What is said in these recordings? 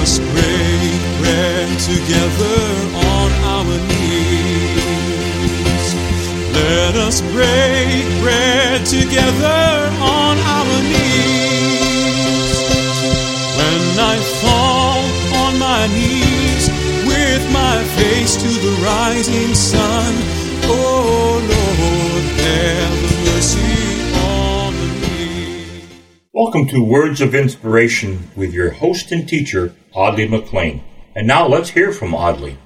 us break bread together on our knees. Let us pray bread together on our knees. When I fall on my knees with my face to the rising sun, Welcome to Words of Inspiration with your host and teacher, Audley McLean. And now let's hear from Audley.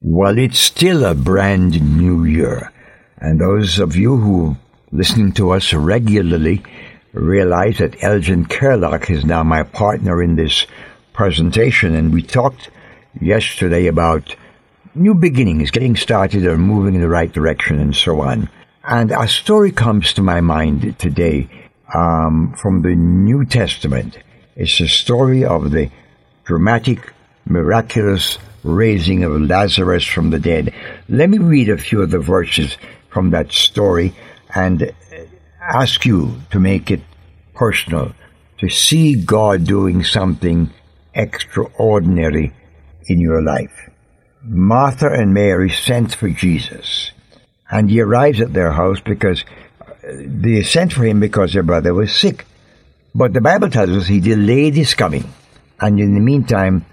Well, it's still a brand new year. And those of you who listening to us regularly realize that Elgin Kerlock is now my partner in this presentation. And we talked yesterday about new beginnings, getting started or moving in the right direction and so on. And a story comes to my mind today um, from the New Testament. It's the story of the dramatic, miraculous raising of Lazarus from the dead. Let me read a few of the verses from that story and ask you to make it personal, to see God doing something extraordinary in your life. Martha and Mary sent for Jesus, and he arrives at their house because they sent for him because their brother was sick. But the Bible tells us he delayed his coming, and in the meantime,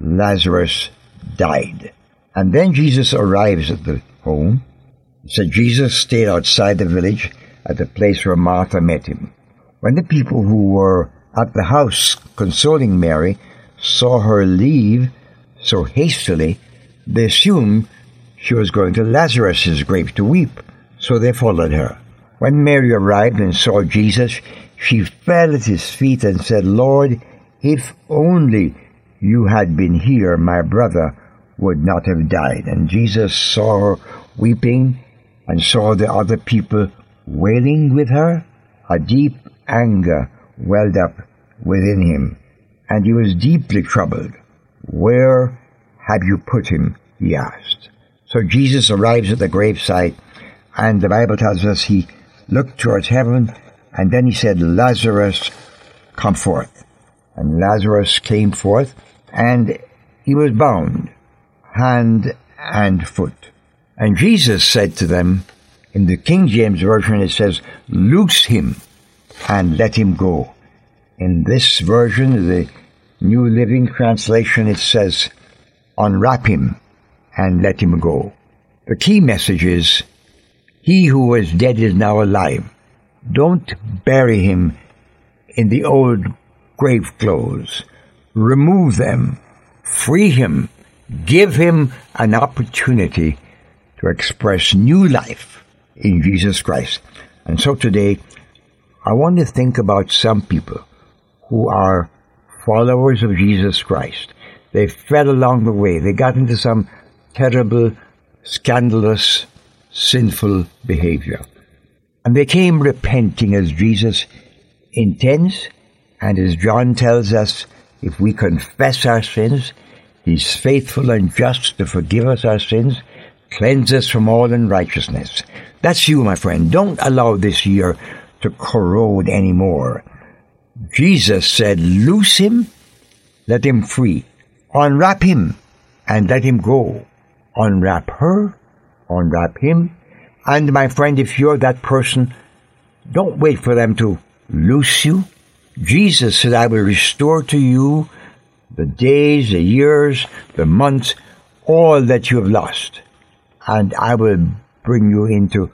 Lazarus died. And then Jesus arrives at the home. So Jesus stayed outside the village at the place where Martha met him. When the people who were at the house consoling Mary saw her leave so hastily, they assumed she was going to Lazarus's grave to weep, so they followed her. When Mary arrived and saw Jesus, she fell at his feet and said, Lord, if only you had been here, my brother would not have died. And Jesus saw her weeping and saw the other people wailing with her. A deep anger welled up within him, and he was deeply troubled. Where have you put him? he asked. So Jesus arrives at the gravesite, and the Bible tells us he looked towards heaven, and then he said, Lazarus, come forth. And Lazarus came forth, and he was bound, hand and foot. And Jesus said to them, in the King James Version it says, loose him and let him go. In this version, the New Living Translation, it says, unwrap him and let him go. The key message is, he who was dead is now alive. Don't bury him in the old grave clothes. Remove them. Free him. Give him an opportunity to express new life in Jesus Christ. And so today, I want to think about some people who are followers of Jesus Christ. They fell along the way. They got into some terrible, scandalous, sinful behavior. And they came repenting as Jesus intends, and as John tells us, if we confess our sins, He's faithful and just to forgive us our sins, cleanse us from all unrighteousness. That's you, my friend. Don't allow this year to corrode anymore. Jesus said, loose him, let him free. Unwrap him, and let him go. Unwrap her, unwrap him. And my friend, if you're that person, don't wait for them to loose you. Jesus said, I will restore to you the days, the years, the months, all that you have lost. And I will bring you into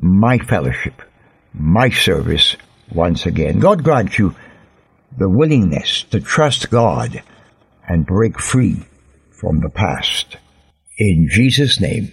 my fellowship, my service once again. God grant you the willingness to trust God and break free from the past. In Jesus' name,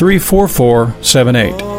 34478.